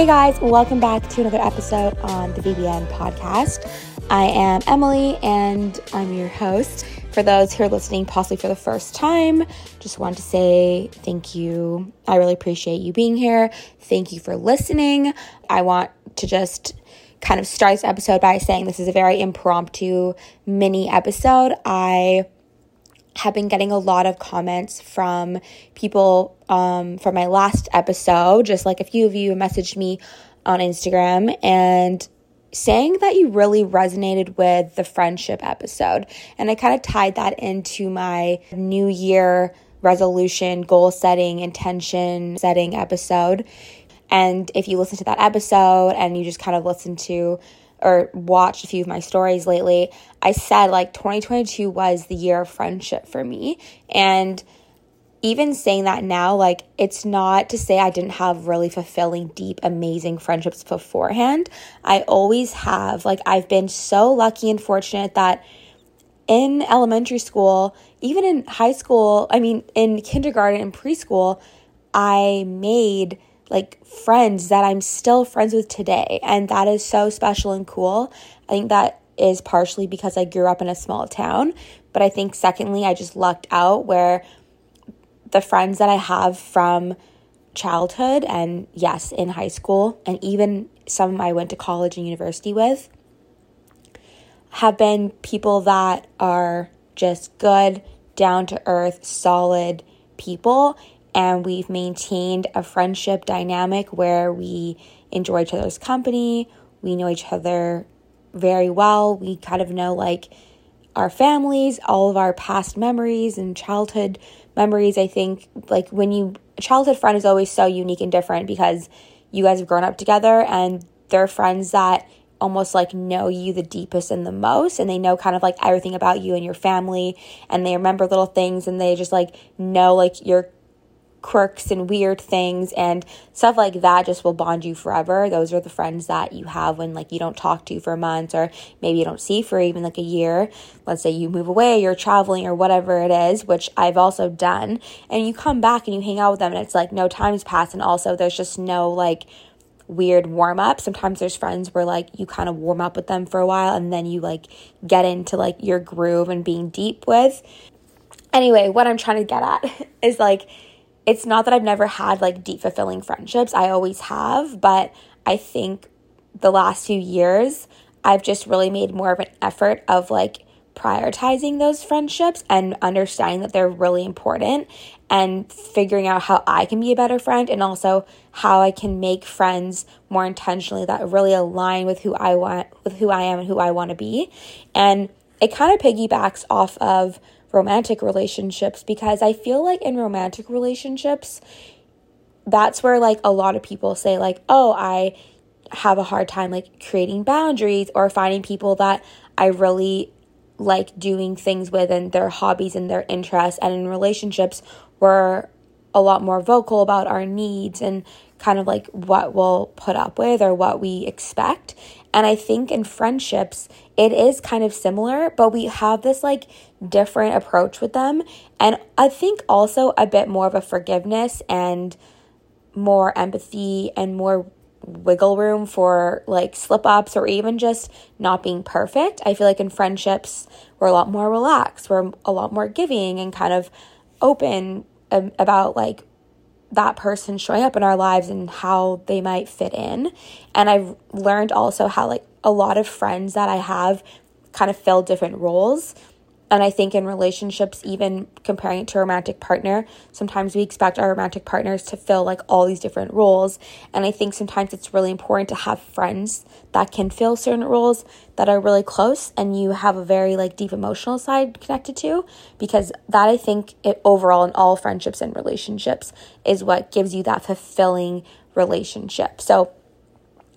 Hey guys, welcome back to another episode on the VBN podcast. I am Emily and I'm your host. For those who are listening, possibly for the first time, just want to say thank you. I really appreciate you being here. Thank you for listening. I want to just kind of start this episode by saying this is a very impromptu mini episode. I have been getting a lot of comments from people um, from my last episode. Just like a few of you messaged me on Instagram and saying that you really resonated with the friendship episode. And I kind of tied that into my new year resolution, goal setting, intention setting episode. And if you listen to that episode and you just kind of listen to or watched a few of my stories lately, I said like 2022 was the year of friendship for me. And even saying that now, like, it's not to say I didn't have really fulfilling, deep, amazing friendships beforehand. I always have. Like, I've been so lucky and fortunate that in elementary school, even in high school, I mean, in kindergarten and preschool, I made like friends that I'm still friends with today. And that is so special and cool. I think that is partially because I grew up in a small town. But I think, secondly, I just lucked out where the friends that I have from childhood and, yes, in high school, and even some I went to college and university with, have been people that are just good, down to earth, solid people and we've maintained a friendship dynamic where we enjoy each other's company, we know each other very well, we kind of know like our families, all of our past memories and childhood memories. I think like when you a childhood friend is always so unique and different because you guys have grown up together and they're friends that almost like know you the deepest and the most and they know kind of like everything about you and your family and they remember little things and they just like know like your quirks and weird things and stuff like that just will bond you forever. Those are the friends that you have when like you don't talk to for months or maybe you don't see for even like a year. Let's say you move away, you're traveling or whatever it is, which I've also done. And you come back and you hang out with them and it's like no time's passed and also there's just no like weird warm up. Sometimes there's friends where like you kind of warm up with them for a while and then you like get into like your groove and being deep with. Anyway, what I'm trying to get at is like it's not that I've never had like deep, fulfilling friendships. I always have, but I think the last few years, I've just really made more of an effort of like prioritizing those friendships and understanding that they're really important and figuring out how I can be a better friend and also how I can make friends more intentionally that really align with who I want with who I am and who I want to be. And it kind of piggybacks off of romantic relationships because I feel like in romantic relationships, that's where like a lot of people say, like, oh, I have a hard time like creating boundaries or finding people that I really like doing things with and their hobbies and their interests. And in relationships, we're a lot more vocal about our needs and kind of like what we'll put up with or what we expect. And I think in friendships, it is kind of similar, but we have this like different approach with them. And I think also a bit more of a forgiveness and more empathy and more wiggle room for like slip ups or even just not being perfect. I feel like in friendships, we're a lot more relaxed, we're a lot more giving and kind of open um, about like that person showing up in our lives and how they might fit in. And I've learned also how, like, a lot of friends that I have kind of fill different roles. And I think in relationships, even comparing it to a romantic partner, sometimes we expect our romantic partners to fill like all these different roles. And I think sometimes it's really important to have friends that can fill certain roles that are really close and you have a very like deep emotional side connected to because that I think it overall in all friendships and relationships is what gives you that fulfilling relationship. So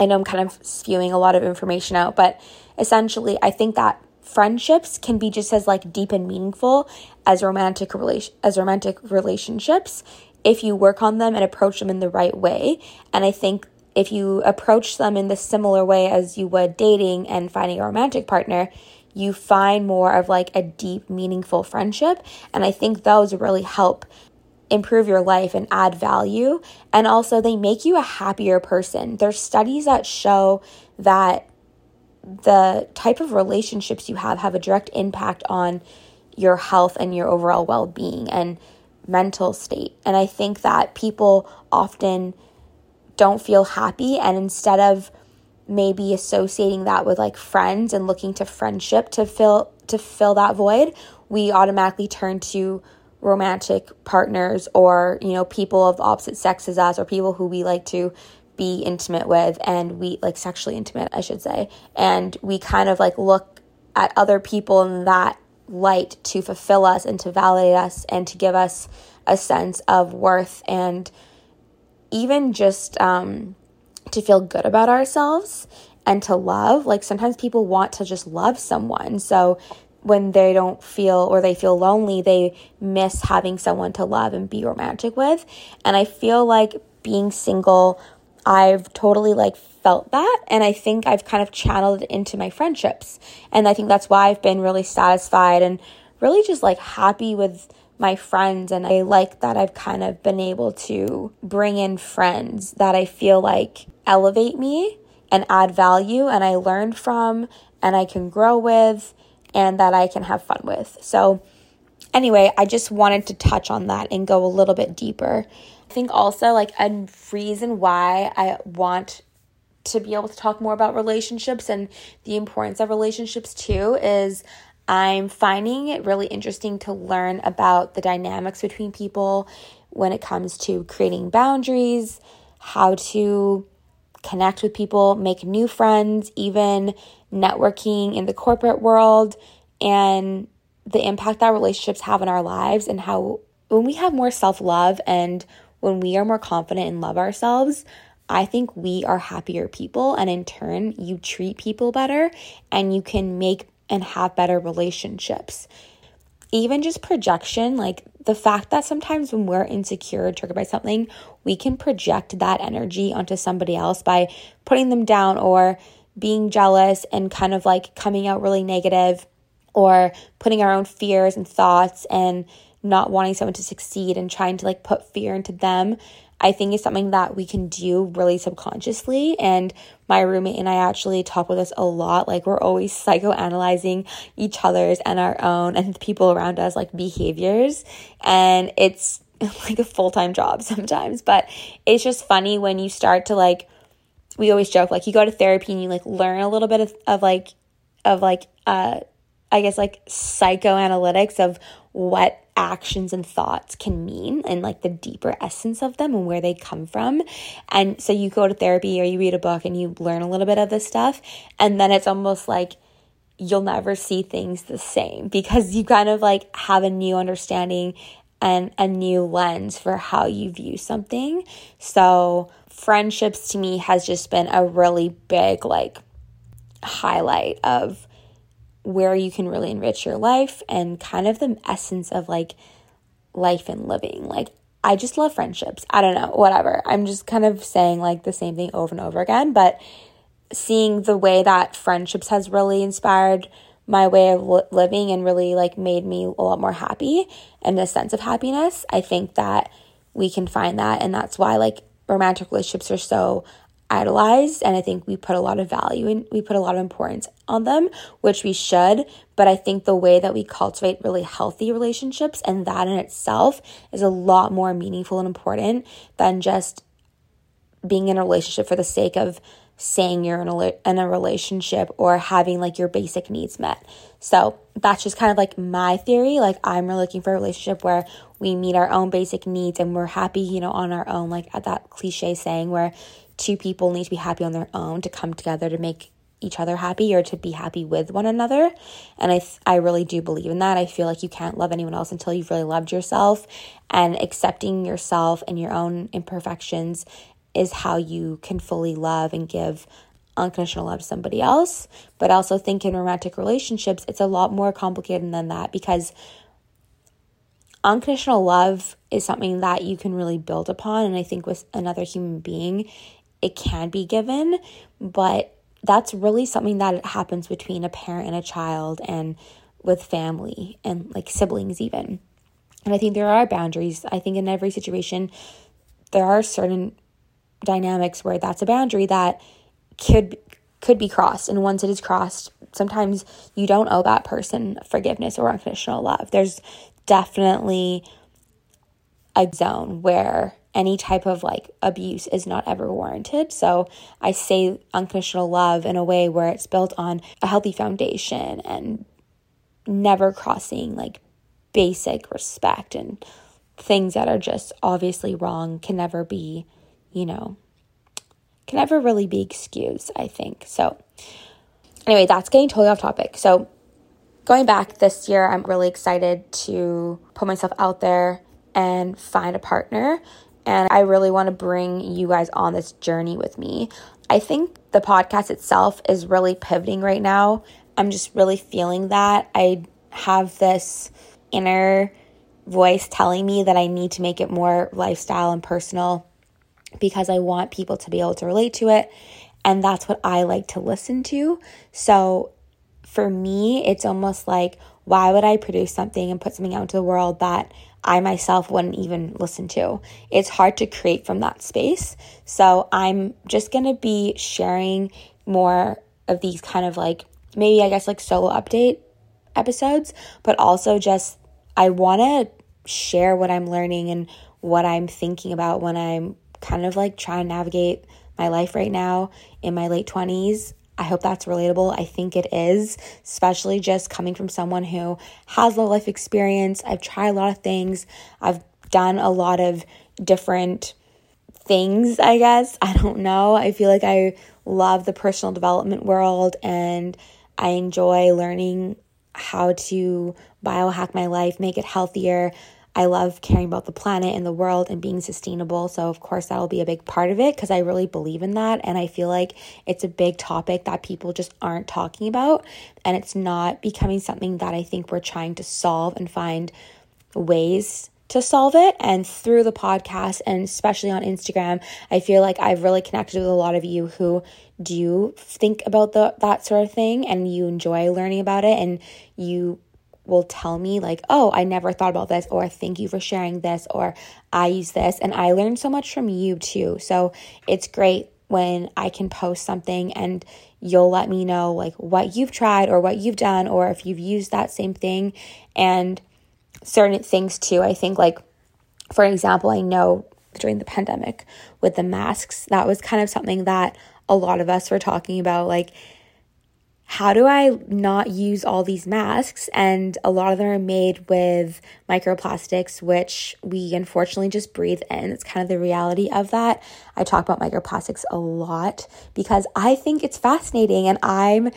I know I'm kind of spewing a lot of information out, but essentially I think that friendships can be just as like deep and meaningful as romantic relation as romantic relationships if you work on them and approach them in the right way. And I think if you approach them in the similar way as you would dating and finding a romantic partner, you find more of like a deep, meaningful friendship. And I think those really help improve your life and add value. And also, they make you a happier person. There's studies that show that the type of relationships you have have a direct impact on your health and your overall well being and mental state. And I think that people often don't feel happy, and instead of maybe associating that with like friends and looking to friendship to fill to fill that void, we automatically turn to romantic partners or you know people of opposite sex as us or people who we like to be intimate with and we like sexually intimate I should say and we kind of like look at other people in that light to fulfill us and to validate us and to give us a sense of worth and even just um, to feel good about ourselves and to love. Like sometimes people want to just love someone. So when they don't feel or they feel lonely, they miss having someone to love and be romantic with. And I feel like being single, I've totally like felt that. And I think I've kind of channeled it into my friendships. And I think that's why I've been really satisfied and really just like happy with my friends. And I like that I've kind of been able to bring in friends that I feel like elevate me and add value and I learn from and I can grow with and that I can have fun with. So, anyway, I just wanted to touch on that and go a little bit deeper. Think also, like, a reason why I want to be able to talk more about relationships and the importance of relationships too is I'm finding it really interesting to learn about the dynamics between people when it comes to creating boundaries, how to connect with people, make new friends, even networking in the corporate world, and the impact that relationships have in our lives, and how when we have more self love and when we are more confident and love ourselves, I think we are happier people. And in turn, you treat people better and you can make and have better relationships. Even just projection, like the fact that sometimes when we're insecure, triggered by something, we can project that energy onto somebody else by putting them down or being jealous and kind of like coming out really negative or putting our own fears and thoughts and not wanting someone to succeed and trying to like put fear into them I think is something that we can do really subconsciously. And my roommate and I actually talk with us a lot. Like we're always psychoanalyzing each other's and our own and the people around us like behaviors. And it's like a full time job sometimes. But it's just funny when you start to like we always joke like you go to therapy and you like learn a little bit of, of like of like uh I guess like psychoanalytics of what actions and thoughts can mean and like the deeper essence of them and where they come from. And so you go to therapy or you read a book and you learn a little bit of this stuff. And then it's almost like you'll never see things the same because you kind of like have a new understanding and a new lens for how you view something. So, friendships to me has just been a really big like highlight of where you can really enrich your life and kind of the essence of like life and living. Like, I just love friendships. I don't know, whatever. I'm just kind of saying like the same thing over and over again, but seeing the way that friendships has really inspired my way of li- living and really like made me a lot more happy and a sense of happiness. I think that we can find that and that's why like romantic relationships are so idolized and i think we put a lot of value and we put a lot of importance on them which we should but i think the way that we cultivate really healthy relationships and that in itself is a lot more meaningful and important than just being in a relationship for the sake of saying you're in a, in a relationship or having like your basic needs met. So that's just kind of like my theory. Like I'm really looking for a relationship where we meet our own basic needs and we're happy, you know, on our own, like at that cliche saying where two people need to be happy on their own to come together to make each other happy or to be happy with one another. And I th- I really do believe in that. I feel like you can't love anyone else until you've really loved yourself and accepting yourself and your own imperfections is how you can fully love and give unconditional love to somebody else. But I also think in romantic relationships, it's a lot more complicated than that because unconditional love is something that you can really build upon. And I think with another human being, it can be given, but that's really something that happens between a parent and a child and with family and like siblings, even. And I think there are boundaries. I think in every situation, there are certain dynamics where that's a boundary that could could be crossed and once it is crossed sometimes you don't owe that person forgiveness or unconditional love there's definitely a zone where any type of like abuse is not ever warranted. So I say unconditional love in a way where it's built on a healthy foundation and never crossing like basic respect and things that are just obviously wrong can never be, you know, can never really be excused, I think. So, anyway, that's getting totally off topic. So, going back this year, I'm really excited to put myself out there and find a partner. And I really want to bring you guys on this journey with me. I think the podcast itself is really pivoting right now. I'm just really feeling that. I have this inner voice telling me that I need to make it more lifestyle and personal because I want people to be able to relate to it. And that's what I like to listen to. So for me, it's almost like, why would I produce something and put something out into the world that I myself wouldn't even listen to? It's hard to create from that space. So I'm just going to be sharing more of these kind of like, maybe I guess like solo update episodes, but also just I want to share what I'm learning and what I'm thinking about when I'm kind of like trying to navigate my life right now in my late 20s. I hope that's relatable. I think it is, especially just coming from someone who has low life experience. I've tried a lot of things, I've done a lot of different things, I guess. I don't know. I feel like I love the personal development world and I enjoy learning how to biohack my life, make it healthier, I love caring about the planet and the world and being sustainable. So, of course, that'll be a big part of it because I really believe in that. And I feel like it's a big topic that people just aren't talking about. And it's not becoming something that I think we're trying to solve and find ways to solve it. And through the podcast and especially on Instagram, I feel like I've really connected with a lot of you who do think about the that sort of thing and you enjoy learning about it and you will tell me like, "Oh, I never thought about this," or "Thank you for sharing this," or "I use this," and I learned so much from you too. So it's great when I can post something and you'll let me know like what you've tried or what you've done or if you've used that same thing and certain things too. I think like for example, I know during the pandemic with the masks, that was kind of something that a lot of us were talking about like how do I not use all these masks? And a lot of them are made with microplastics, which we unfortunately just breathe in. It's kind of the reality of that. I talk about microplastics a lot because I think it's fascinating and I'm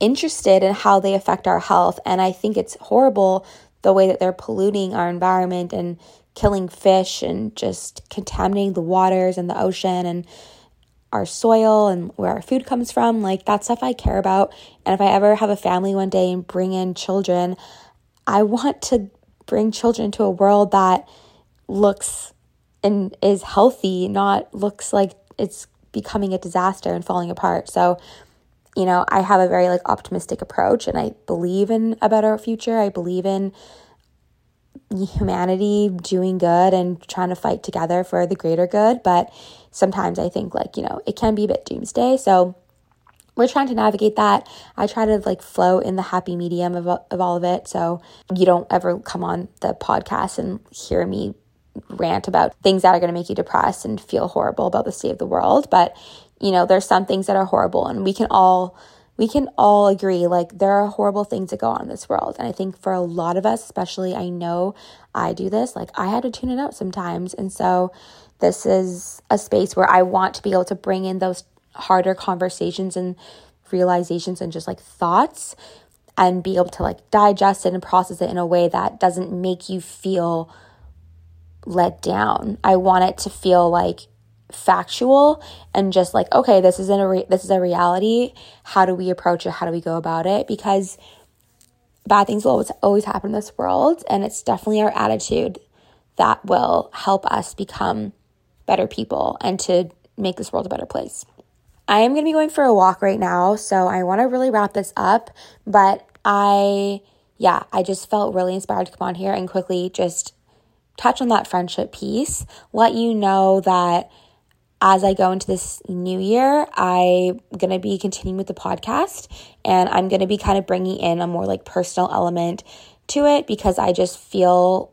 interested in how they affect our health. And I think it's horrible the way that they're polluting our environment and killing fish and just contaminating the waters and the ocean and our soil and where our food comes from. Like that stuff I care about. And if I ever have a family one day and bring in children, I want to bring children to a world that looks and is healthy, not looks like it's becoming a disaster and falling apart. So, you know, I have a very like optimistic approach and I believe in a better future. I believe in humanity doing good and trying to fight together for the greater good. But sometimes I think, like, you know, it can be a bit doomsday. So we're trying to navigate that. I try to like flow in the happy medium of, of all of it. So you don't ever come on the podcast and hear me rant about things that are going to make you depressed and feel horrible about the state of the world. But, you know, there's some things that are horrible and we can all we can all agree like there are horrible things that go on in this world. And I think for a lot of us, especially I know I do this, like I had to tune it out sometimes. And so this is a space where I want to be able to bring in those harder conversations and realizations and just like thoughts and be able to like digest it and process it in a way that doesn't make you feel let down. I want it to feel like factual and just like okay this isn't a re- this is a reality. How do we approach it? How do we go about it? Because bad things will always, always happen in this world and it's definitely our attitude that will help us become better people and to make this world a better place. I am going to be going for a walk right now so i want to really wrap this up but i yeah i just felt really inspired to come on here and quickly just touch on that friendship piece, let you know that as I go into this new year, I'm going to be continuing with the podcast and I'm going to be kind of bringing in a more like personal element to it because I just feel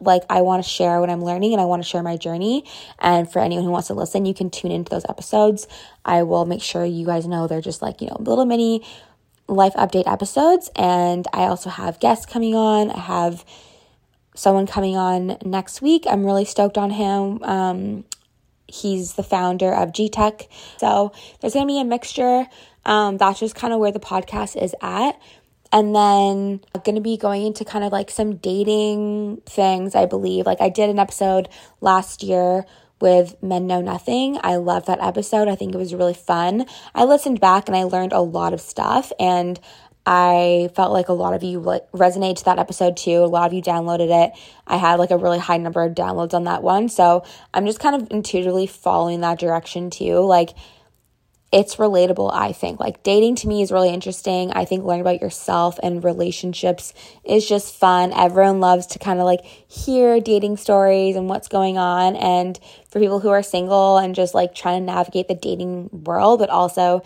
like I want to share what I'm learning and I want to share my journey. And for anyone who wants to listen, you can tune into those episodes. I will make sure you guys know they're just like, you know, little mini life update episodes. And I also have guests coming on. I have someone coming on next week. I'm really stoked on him. Um, he's the founder of G Tech. So there's going to be a mixture. Um, that's just kind of where the podcast is at. And then I'm going to be going into kind of like some dating things, I believe. Like I did an episode last year with Men Know Nothing. I love that episode. I think it was really fun. I listened back and I learned a lot of stuff and I felt like a lot of you like resonated to that episode too. A lot of you downloaded it. I had like a really high number of downloads on that one. So I'm just kind of intuitively following that direction too. Like it's relatable, I think. Like dating to me is really interesting. I think learning about yourself and relationships is just fun. Everyone loves to kind of like hear dating stories and what's going on. And for people who are single and just like trying to navigate the dating world, but also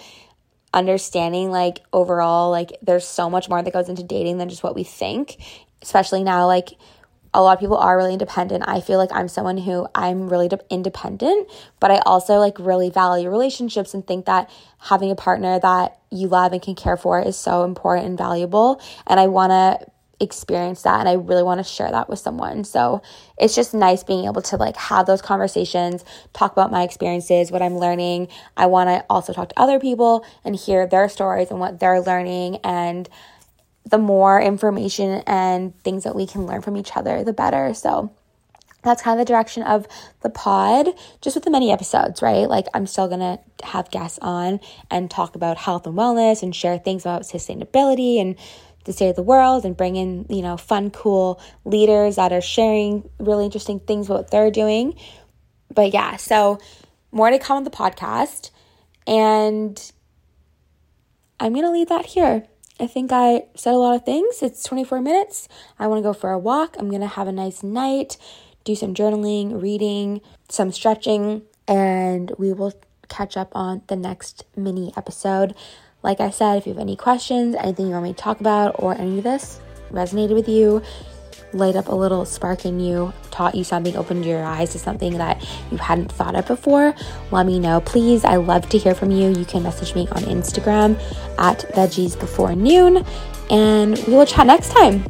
understanding like overall, like there's so much more that goes into dating than just what we think, especially now, like a lot of people are really independent. I feel like I'm someone who I'm really de- independent, but I also like really value relationships and think that having a partner that you love and can care for is so important and valuable. And I want to experience that and I really want to share that with someone. So it's just nice being able to like have those conversations, talk about my experiences, what I'm learning. I want to also talk to other people and hear their stories and what they're learning and the more information and things that we can learn from each other, the better. So that's kind of the direction of the pod, just with the many episodes, right? Like, I'm still gonna have guests on and talk about health and wellness and share things about sustainability and the state of the world and bring in, you know, fun, cool leaders that are sharing really interesting things about what they're doing. But yeah, so more to come on the podcast. And I'm gonna leave that here. I think I said a lot of things. It's 24 minutes. I want to go for a walk. I'm going to have a nice night, do some journaling, reading, some stretching, and we will catch up on the next mini episode. Like I said, if you have any questions, anything you want me to talk about, or any of this resonated with you, light up a little spark in you, taught you something, opened your eyes to something that you hadn't thought of before, let me know. Please, I love to hear from you. You can message me on Instagram at veggies before noon, and we will chat next time.